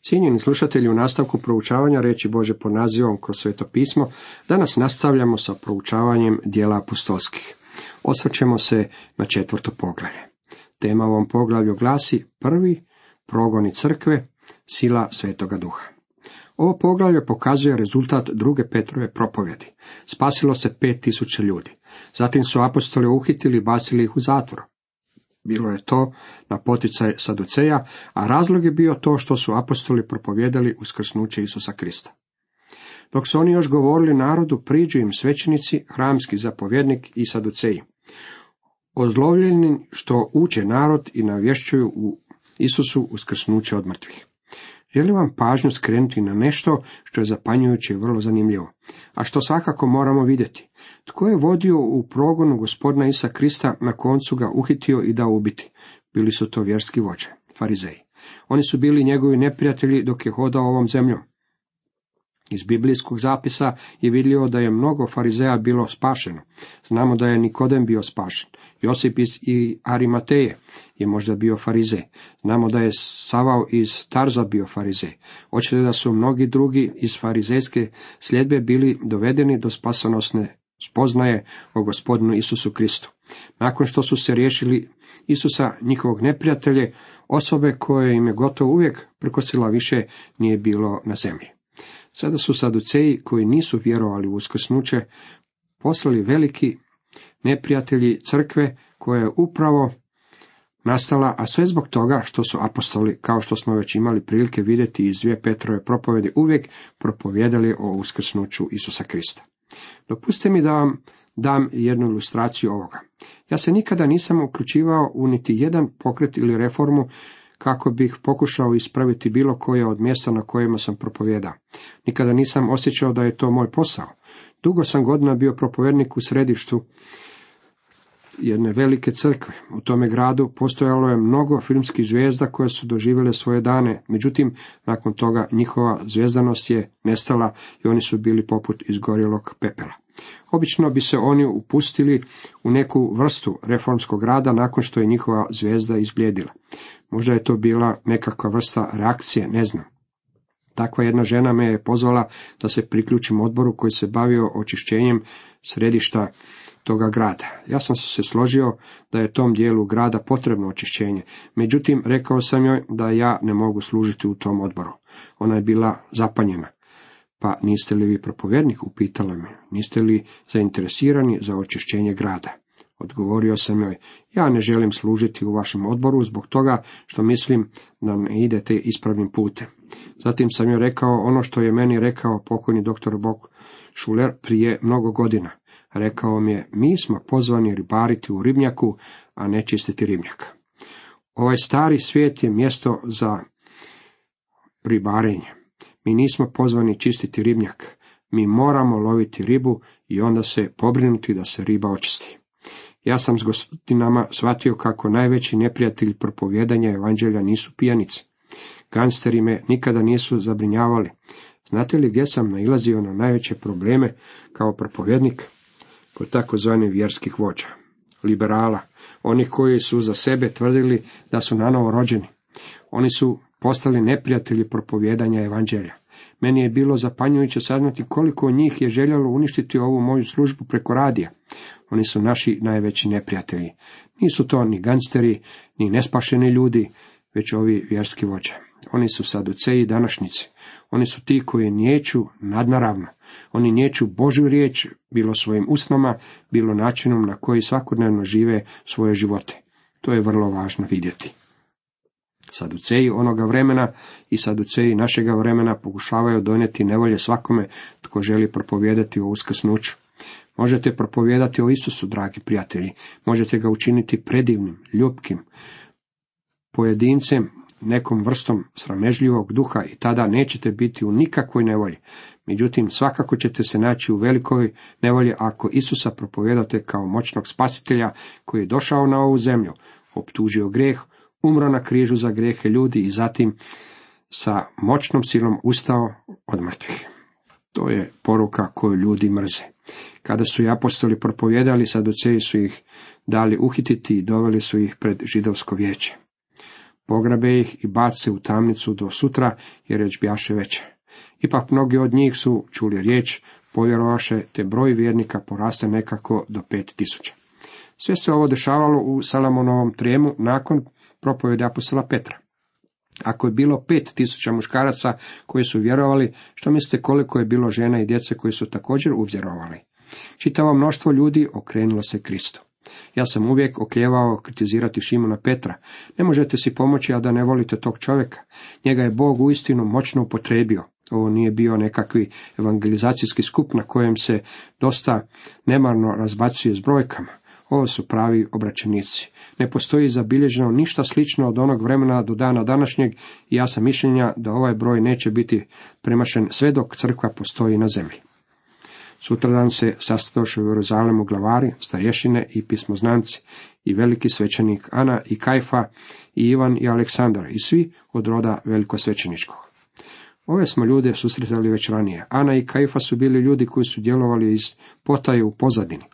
Cijenjeni slušatelji, u nastavku proučavanja reći Bože pod nazivom kroz sveto pismo, danas nastavljamo sa proučavanjem dijela apostolskih. Osvrćemo se na četvrto poglavlje. Tema ovom poglavlju glasi prvi progoni crkve, sila svetoga duha. Ovo poglavlje pokazuje rezultat druge Petrove propovjedi. Spasilo se pet tisuća ljudi. Zatim su apostoli uhitili i bacili ih u zatvor. Bilo je to na poticaj Saduceja, a razlog je bio to što su apostoli propovjedali uskrsnuće Isusa Krista. Dok su oni još govorili narodu, priđu im svećenici, hramski zapovjednik i Saduceji. Ozlovljeni što uče narod i navješćuju u Isusu uskrsnuće od mrtvih. Želim vam pažnju skrenuti na nešto što je zapanjujuće i vrlo zanimljivo, a što svakako moramo vidjeti. Tko je vodio u progonu gospodina Isa Krista, na koncu ga uhitio i dao ubiti? Bili su to vjerski vođe, farizeji. Oni su bili njegovi neprijatelji dok je hodao ovom zemljom. Iz biblijskog zapisa je vidljivo da je mnogo farizeja bilo spašeno. Znamo da je Nikodem bio spašen. Josip iz i Arimateje je možda bio farizej. Znamo da je Savao iz Tarza bio farizej. Očito da su mnogi drugi iz farizejske sljedbe bili dovedeni do spasonosne spoznaje o gospodinu Isusu Kristu. Nakon što su se riješili Isusa, njihovog neprijatelje, osobe koje im je gotovo uvijek prkosila više nije bilo na zemlji. Sada su saduceji koji nisu vjerovali u uskrsnuće poslali veliki neprijatelji crkve koja je upravo nastala, a sve zbog toga što su apostoli, kao što smo već imali prilike vidjeti iz dvije Petrove propovjede, uvijek propovjedali o uskrsnuću Isusa Krista. Dopustite mi da vam dam jednu ilustraciju ovoga. Ja se nikada nisam uključivao u niti jedan pokret ili reformu kako bih pokušao ispraviti bilo koje od mjesta na kojima sam propovjedao. Nikada nisam osjećao da je to moj posao. Dugo sam godina bio propovjednik u središtu jedne velike crkve. U tome gradu postojalo je mnogo filmskih zvijezda koje su doživjele svoje dane, međutim, nakon toga njihova zvijezdanost je nestala i oni su bili poput izgorjelog pepela. Obično bi se oni upustili u neku vrstu reformskog rada nakon što je njihova zvijezda izblijedila. Možda je to bila nekakva vrsta reakcije, ne znam. Takva jedna žena me je pozvala da se priključim odboru koji se bavio očišćenjem središta toga grada. Ja sam se složio da je tom dijelu grada potrebno očišćenje, međutim rekao sam joj da ja ne mogu služiti u tom odboru. Ona je bila zapanjena. Pa niste li vi propovjednik, upitala me, niste li zainteresirani za očišćenje grada? Odgovorio sam joj, ja ne želim služiti u vašem odboru zbog toga što mislim da ne idete ispravnim putem. Zatim sam joj rekao ono što je meni rekao pokojni doktor Bog Šuler prije mnogo godina. Rekao mi je, mi smo pozvani ribariti u ribnjaku, a ne čistiti ribnjak. Ovaj stari svijet je mjesto za ribarenje. Mi nismo pozvani čistiti ribnjak. Mi moramo loviti ribu i onda se pobrinuti da se riba očisti. Ja sam s gospodinama shvatio kako najveći neprijatelj propovjedanja evanđelja nisu pijanice. Gangsteri me nikada nisu zabrinjavali. Znate li gdje sam nailazio na najveće probleme kao propovjednik? Kod takozvani vjerskih vođa, liberala, onih koji su za sebe tvrdili da su nanovo rođeni. Oni su postali neprijatelji propovjedanja evanđelja. Meni je bilo zapanjujuće saznati koliko njih je željelo uništiti ovu moju službu preko radija. Oni su naši najveći neprijatelji. Nisu to ni gansteri, ni nespašeni ljudi, već ovi vjerski vođe. Oni su saduceji današnjice. Oni su ti koji niječu nadnaravno. Oni niječu Božju riječ, bilo svojim usnama, bilo načinom na koji svakodnevno žive svoje živote. To je vrlo važno vidjeti. Saduceji onoga vremena i saduceji našega vremena pokušavaju donijeti nevolje svakome tko želi propovijedati o uskrsnuću. Možete propovijedati o Isusu, dragi prijatelji. Možete ga učiniti predivnim, ljubkim, pojedincem, nekom vrstom sramežljivog duha i tada nećete biti u nikakvoj nevolji. Međutim, svakako ćete se naći u velikoj nevolji ako Isusa propovijedate kao moćnog spasitelja koji je došao na ovu zemlju, optužio greh, umro na križu za grehe ljudi i zatim sa moćnom silom ustao od mrtvih. To je poruka koju ljudi mrze. Kada su i apostoli propovjedali, saduceji su ih dali uhititi i doveli su ih pred židovsko vijeće. Pograbe ih i bace u tamnicu do sutra, jer već bjaše veće. Ipak mnogi od njih su čuli riječ, povjerovaše, te broj vjernika poraste nekako do pet tisuća. Sve se ovo dešavalo u Salamonovom trijemu nakon propovjede apostola Petra. Ako je bilo pet tisuća muškaraca koji su vjerovali, što mislite koliko je bilo žena i djece koji su također uvjerovali? Čitavo mnoštvo ljudi okrenulo se Kristu. Ja sam uvijek okljevao kritizirati Šimona Petra. Ne možete si pomoći, a da ne volite tog čovjeka. Njega je Bog uistinu moćno upotrebio. Ovo nije bio nekakvi evangelizacijski skup na kojem se dosta nemarno razbacuje s brojkama. Ovo su pravi obraćenici. Ne postoji zabilježeno ništa slično od onog vremena do dana današnjeg i ja sam mišljenja da ovaj broj neće biti premašen sve dok crkva postoji na zemlji. Sutradan se sastadoše u Jeruzalemu glavari, starješine i pismoznanci, i veliki svećenik Ana i Kajfa, i Ivan i Aleksandar, i svi od roda velikosvećeničkog. Ove smo ljude susretali već ranije. Ana i Kajfa su bili ljudi koji su djelovali iz potaje u pozadini.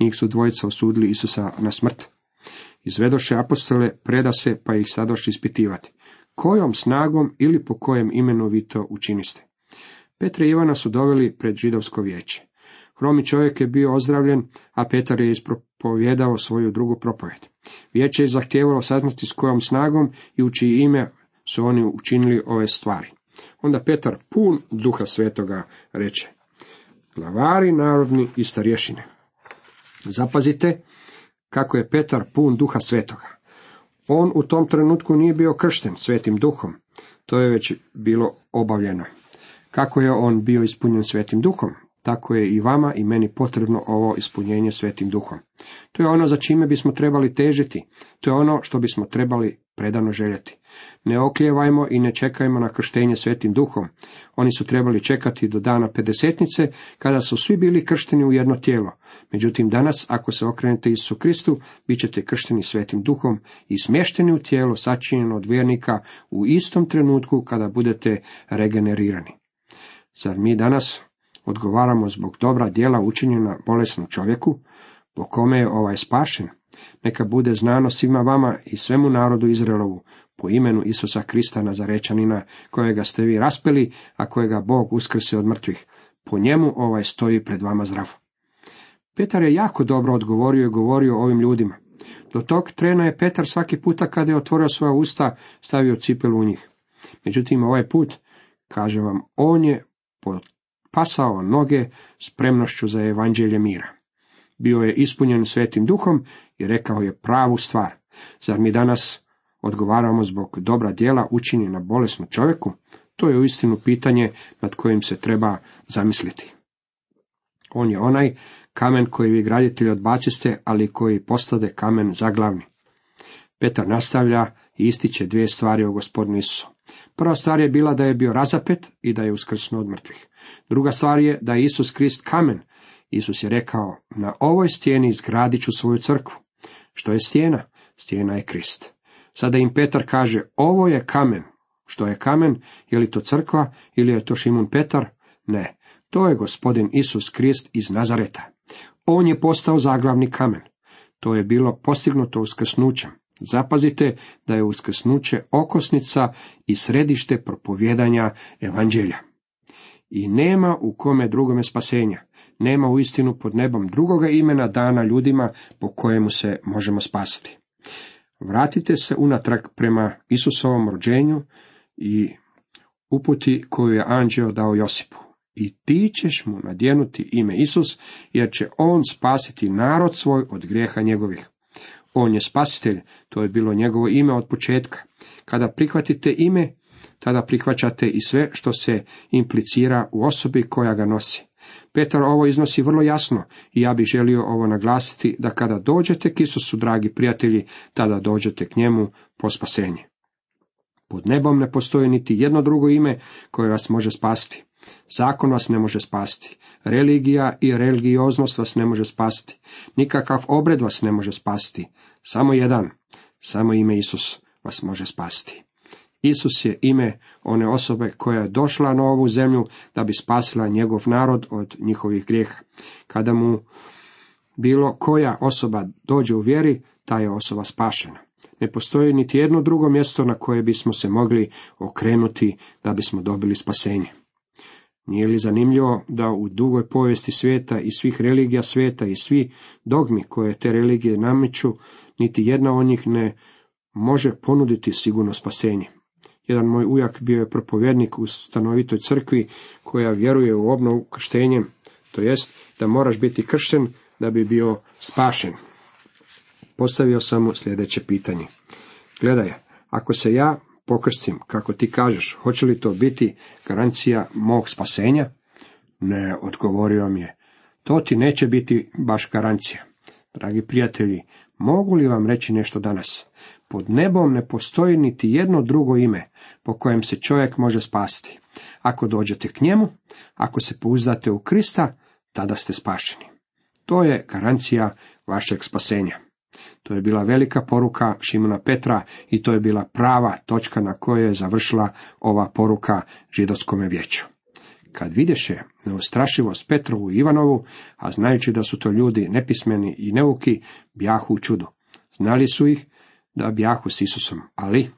Njih su dvojica osudili Isusa na smrt. Izvedoše apostole, preda se, pa ih sadoši ispitivati. Kojom snagom ili po kojem imenu vi to učiniste? Petre i Ivana su doveli pred židovsko vijeće. Hromi čovjek je bio ozdravljen, a Petar je ispropovjedao svoju drugu propovjed. Vijeće je zahtijevalo saznati s kojom snagom i u čiji ime su oni učinili ove stvari. Onda Petar, pun duha svetoga, reče, glavari narodni i starješine. Zapazite kako je Petar pun duha svetoga. On u tom trenutku nije bio kršten svetim duhom. To je već bilo obavljeno. Kako je on bio ispunjen svetim duhom? Tako je i vama i meni potrebno ovo ispunjenje svetim duhom. To je ono za čime bismo trebali težiti. To je ono što bismo trebali predano željeti. Ne oklijevajmo i ne čekajmo na krštenje svetim duhom. Oni su trebali čekati do dana pedesetnice, kada su svi bili kršteni u jedno tijelo. Međutim, danas, ako se okrenete Isu Kristu, bit ćete kršteni svetim duhom i smješteni u tijelo sačinjeno od vjernika u istom trenutku kada budete regenerirani. Zar mi danas odgovaramo zbog dobra djela učinjena bolesnom čovjeku, po kome je ovaj spašen? Neka bude znano svima vama i svemu narodu Izraelovu, po imenu Isusa Krista Nazarečanina, kojega ste vi raspeli, a kojega Bog uskrse od mrtvih. Po njemu ovaj stoji pred vama zdrav. Petar je jako dobro odgovorio i govorio ovim ljudima. Do tog trena je Petar svaki puta kada je otvorio svoja usta stavio cipelu u njih. Međutim, ovaj put, kaže vam, on je pasao noge spremnošću za evanđelje mira. Bio je ispunjen svetim duhom i rekao je pravu stvar. Zar mi danas odgovaramo zbog dobra djela učinjena na bolesnu čovjeku? To je uistinu pitanje nad kojim se treba zamisliti. On je onaj kamen koji vi graditelji odbaciste, ali koji postade kamen zaglavni. Petar nastavlja i ističe dvije stvari o gospodinu Isusu. Prva stvar je bila da je bio razapet i da je uskrsnuo od mrtvih. Druga stvar je da je Isus Krist kamen. Isus je rekao, na ovoj stijeni izgradit ću svoju crkvu. Što je stijena? Stijena je Krist. Sada im Petar kaže, ovo je kamen. Što je kamen? Je li to crkva ili je to Šimun Petar? Ne, to je gospodin Isus Krist iz Nazareta. On je postao zaglavni kamen. To je bilo postignuto uskrsnućem. Zapazite da je uskrsnuće okosnica i središte propovjedanja evanđelja. I nema u kome drugome spasenja. Nema u istinu pod nebom drugoga imena dana ljudima po kojemu se možemo spasiti. Vratite se unatrag prema Isusovom rođenju i uputi koju je anđeo dao Josipu. I ti ćeš mu nadjenuti ime Isus, jer će on spasiti narod svoj od grijeha njegovih. On je spasitelj, to je bilo njegovo ime od početka. Kada prihvatite ime, tada prihvaćate i sve što se implicira u osobi koja ga nosi. Petar ovo iznosi vrlo jasno i ja bih želio ovo naglasiti da kada dođete k Isusu, dragi prijatelji, tada dođete k njemu po spasenje. Pod nebom ne postoji niti jedno drugo ime koje vas može spasiti. Zakon vas ne može spasiti. Religija i religioznost vas ne može spasiti. Nikakav obred vas ne može spasiti. Samo jedan, samo ime Isus vas može spasiti. Isus je ime one osobe koja je došla na ovu zemlju da bi spasila njegov narod od njihovih grijeha. Kada mu bilo koja osoba dođe u vjeri, ta je osoba spašena. Ne postoji niti jedno drugo mjesto na koje bismo se mogli okrenuti da bismo dobili spasenje. Nije li zanimljivo da u dugoj povijesti svijeta i svih religija svijeta i svi dogmi koje te religije nameću, niti jedna od njih ne može ponuditi sigurno spasenje. Jedan moj ujak bio je propovjednik u stanovitoj crkvi koja vjeruje u obnovu krštenjem, to jest da moraš biti kršten da bi bio spašen. Postavio sam mu sljedeće pitanje. Gledaj, ako se ja pokrstim, kako ti kažeš, hoće li to biti garancija mog spasenja? Ne, odgovorio mi je. To ti neće biti baš garancija. Dragi prijatelji, mogu li vam reći nešto danas? Pod nebom ne postoji niti jedno drugo ime po kojem se čovjek može spasiti. Ako dođete k njemu, ako se pouzdate u Krista, tada ste spašeni. To je garancija vašeg spasenja. To je bila velika poruka Šimuna Petra i to je bila prava točka na kojoj je završila ova poruka židovskome vijeću. Kad vidješe neustrašivost Petrovu i Ivanovu, a znajući da su to ljudi nepismeni i neuki, bjahu u čudu. Znali su ih da bjahu s Isusom, ali,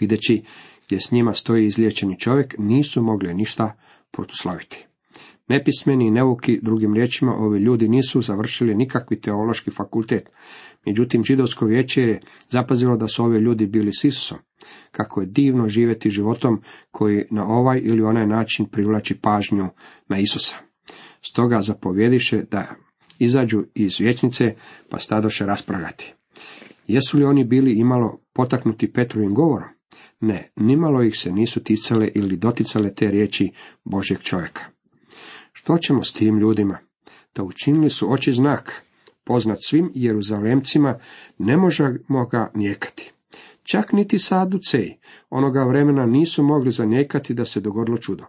videći gdje s njima stoji izliječeni čovjek, nisu mogli ništa protuslaviti. Nepismeni i neuki, drugim riječima, ovi ljudi nisu završili nikakvi teološki fakultet. Međutim, židovsko vijeće je zapazilo da su ovi ljudi bili s Isusom. Kako je divno živjeti životom koji na ovaj ili onaj način privlači pažnju na Isusa. Stoga zapovjediše da izađu iz vječnice pa stadoše raspravljati. Jesu li oni bili imalo potaknuti Petrovim govorom? Ne, nimalo ih se nisu ticale ili doticale te riječi Božjeg čovjeka. Što ćemo s tim ljudima? Da učinili su oči znak, poznat svim Jeruzalemcima, ne možemo ga nijekati. Čak niti saduceji onoga vremena nisu mogli zanijekati da se dogodilo čudo.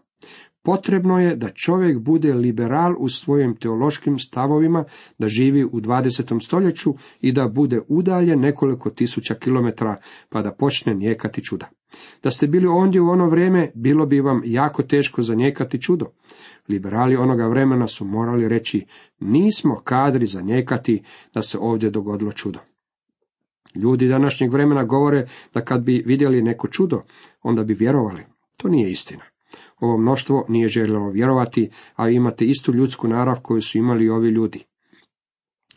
Potrebno je da čovjek bude liberal u svojim teološkim stavovima, da živi u 20. stoljeću i da bude udaljen nekoliko tisuća kilometara pa da počne nijekati čuda. Da ste bili ondje u ono vrijeme, bilo bi vam jako teško zanijekati čudo. Liberali onoga vremena su morali reći, nismo kadri zanijekati da se ovdje dogodilo čudo. Ljudi današnjeg vremena govore da kad bi vidjeli neko čudo, onda bi vjerovali. To nije istina. Ovo mnoštvo nije željelo vjerovati, a imate istu ljudsku narav koju su imali ovi ljudi.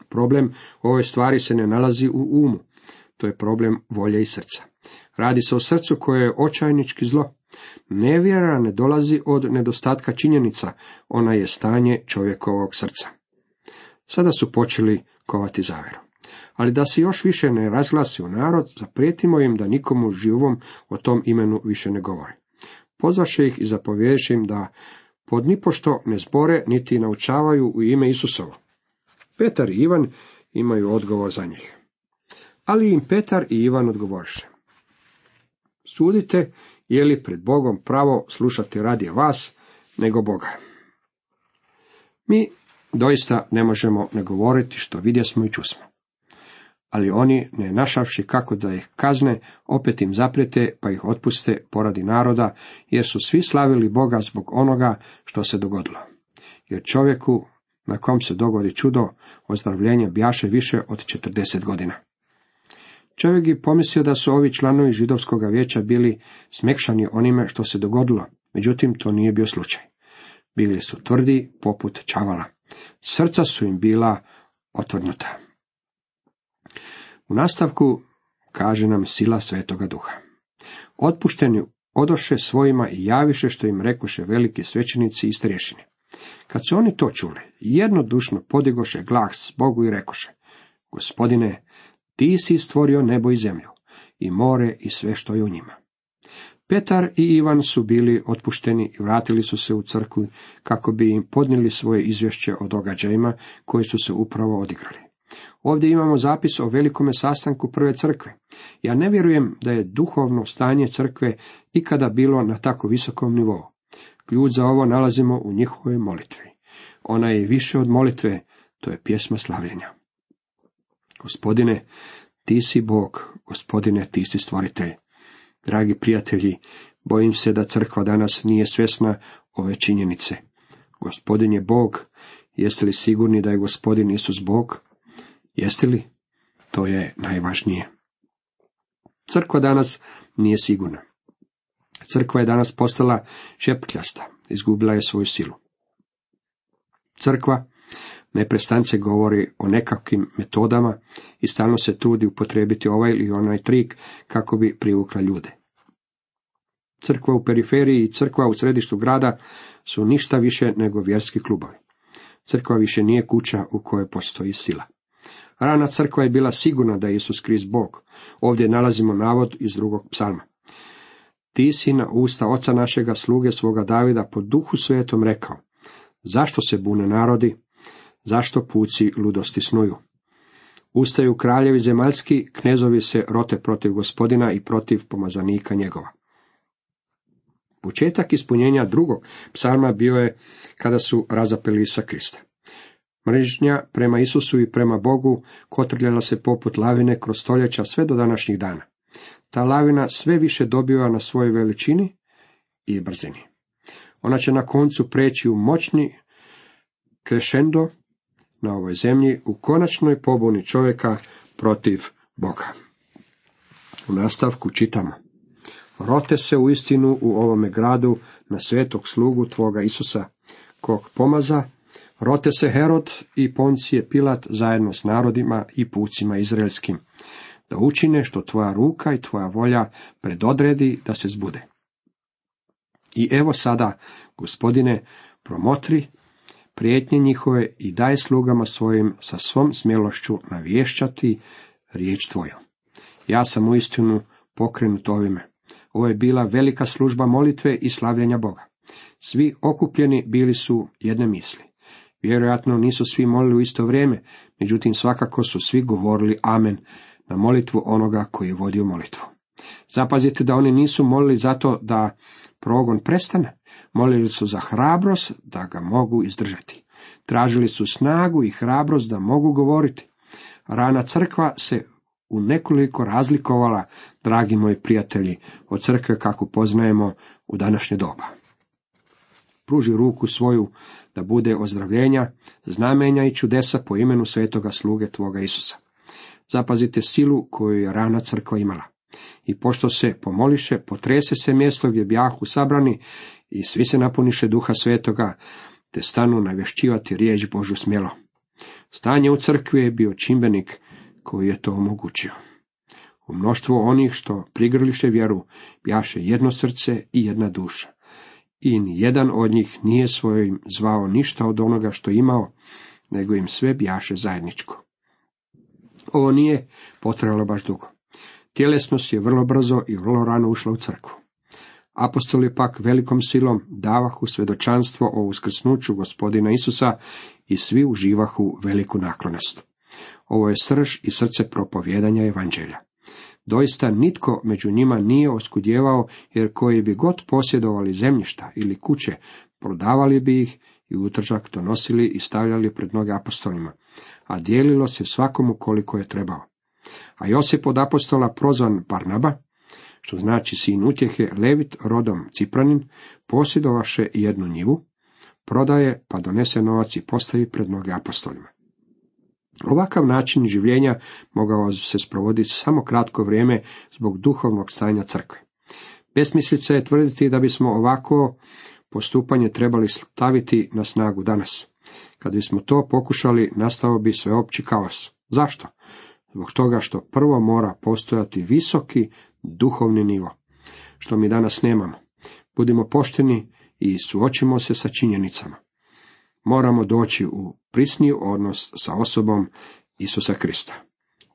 Problem ovoj stvari se ne nalazi u umu. To je problem volje i srca. Radi se o srcu koje je očajnički zlo. Nevjera ne dolazi od nedostatka činjenica, ona je stanje čovjekovog srca. Sada su počeli kovati zavjeru. Ali da se još više ne razglasi u narod, zaprijetimo im da nikomu živom o tom imenu više ne govori. Pozvaše ih i zapovjedeše im da pod nipošto ne zbore niti naučavaju u ime Isusovo. Petar i Ivan imaju odgovor za njih. Ali im Petar i Ivan odgovoriše. Sudite je li pred Bogom pravo slušati radije vas nego Boga. Mi doista ne možemo ne govoriti što vidjesmo i čusmo. Ali oni, ne našavši kako da ih kazne, opet im zaprijete pa ih otpuste poradi naroda, jer su svi slavili Boga zbog onoga što se dogodilo. Jer čovjeku na kom se dogodi čudo, ozdravljenje bjaše više od 40 godina. Čovjek bi pomislio da su ovi članovi židovskog vijeća bili smekšani onime što se dogodilo, međutim to nije bio slučaj. Bili su tvrdi poput čavala. Srca su im bila otvrnuta. U nastavku kaže nam sila svetoga duha. Otpušteni odoše svojima i javiše što im rekoše veliki svećenici i strešine. Kad su oni to čuli, jednodušno podigoše glas Bogu i rekoše, Gospodine, ti si stvorio nebo i zemlju, i more i sve što je u njima. Petar i Ivan su bili otpušteni i vratili su se u crkvu kako bi im podnijeli svoje izvješće o događajima koji su se upravo odigrali. Ovdje imamo zapis o velikome sastanku prve crkve. Ja ne vjerujem da je duhovno stanje crkve ikada bilo na tako visokom nivou. Ključ za ovo nalazimo u njihovoj molitvi. Ona je više od molitve, to je pjesma slavljenja. Gospodine, ti si Bog, gospodine, ti si stvoritelj. Dragi prijatelji, bojim se da crkva danas nije svjesna ove činjenice. Gospodin je Bog, jeste li sigurni da je gospodin Isus Bog? Jeste li? To je najvažnije. Crkva danas nije sigurna. Crkva je danas postala šepkljasta, izgubila je svoju silu. Crkva neprestance govori o nekakvim metodama i stalno se trudi upotrebiti ovaj ili onaj trik kako bi privukla ljude. Crkva u periferiji i crkva u središtu grada su ništa više nego vjerski klubovi. Crkva više nije kuća u kojoj postoji sila. Rana crkva je bila sigurna da je Isus kriz Bog. Ovdje nalazimo navod iz drugog psalma. Ti si na usta oca našega sluge svoga Davida po duhu svetom rekao. Zašto se bune narodi? Zašto puci ludosti snuju? Ustaju kraljevi zemaljski, knezovi se rote protiv gospodina i protiv pomazanika njegova. Početak ispunjenja drugog psalma bio je kada su razapeli Isusa Krista. Mrežnja prema Isusu i prema Bogu kotrljala se poput lavine kroz stoljeća sve do današnjih dana. Ta lavina sve više dobiva na svojoj veličini i brzini. Ona će na koncu preći u moćni crescendo na ovoj zemlji u konačnoj pobuni čovjeka protiv Boga. U nastavku čitamo. Rote se u istinu u ovome gradu na svetog slugu tvoga Isusa, kog pomaza, rote se Herod i Poncije Pilat zajedno s narodima i pucima izraelskim, da učine što tvoja ruka i tvoja volja predodredi da se zbude. I evo sada, gospodine, promotri prijetnje njihove i daj slugama svojim sa svom smjelošću navješćati riječ tvoju. Ja sam uistinu pokrenut ovime. Ovo je bila velika služba molitve i slavljenja Boga. Svi okupljeni bili su jedne misli. Vjerojatno nisu svi molili u isto vrijeme, međutim svakako su svi govorili amen na molitvu onoga koji je vodio molitvu. Zapazite da oni nisu molili zato da progon prestane, molili su za hrabrost da ga mogu izdržati. Tražili su snagu i hrabrost da mogu govoriti. Rana crkva se u nekoliko razlikovala, dragi moji prijatelji, od crkve kako poznajemo u današnje doba. Pruži ruku svoju da bude ozdravljenja, znamenja i čudesa po imenu svetoga sluge tvoga Isusa. Zapazite silu koju je rana crkva imala. I pošto se pomoliše, potrese se mjesto gdje bjahu sabrani i svi se napuniše duha svetoga, te stanu navješćivati riječ Božu smjelo. Stanje u crkvi je bio čimbenik koji je to omogućio. U mnoštvu onih što prigrliše vjeru, bjaše jedno srce i jedna duša. I jedan od njih nije svojim zvao ništa od onoga što imao, nego im sve bjaše zajedničko. Ovo nije potrajalo baš dugo. Tjelesnost je vrlo brzo i vrlo rano ušla u crkvu. Apostoli pak velikom silom davahu svedočanstvo o uskrsnuću gospodina Isusa i svi uživahu veliku naklonost. Ovo je srž i srce propovjedanja evanđelja. Doista nitko među njima nije oskudjevao, jer koji bi god posjedovali zemljišta ili kuće, prodavali bi ih i utržak donosili i stavljali pred noge apostolima, a dijelilo se svakomu koliko je trebao. A Josip od apostola prozvan Barnaba, što znači sin utjehe, Levit rodom Cipranin, posjedovaše jednu njivu, prodaje pa donese novac i postavi pred noge apostolima. Ovakav način življenja mogao se sprovoditi samo kratko vrijeme zbog duhovnog stanja crkve. Besmislica je tvrditi da bismo ovako postupanje trebali staviti na snagu danas. Kad bismo to pokušali, nastao bi sveopći kaos. Zašto? Zbog toga što prvo mora postojati visoki duhovni nivo, što mi danas nemamo. Budimo pošteni i suočimo se sa činjenicama moramo doći u prisniji odnos sa osobom Isusa Krista.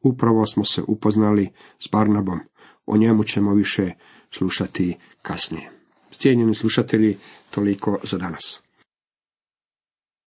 Upravo smo se upoznali s Barnabom, o njemu ćemo više slušati kasnije. Cijenjeni slušatelji, toliko za danas.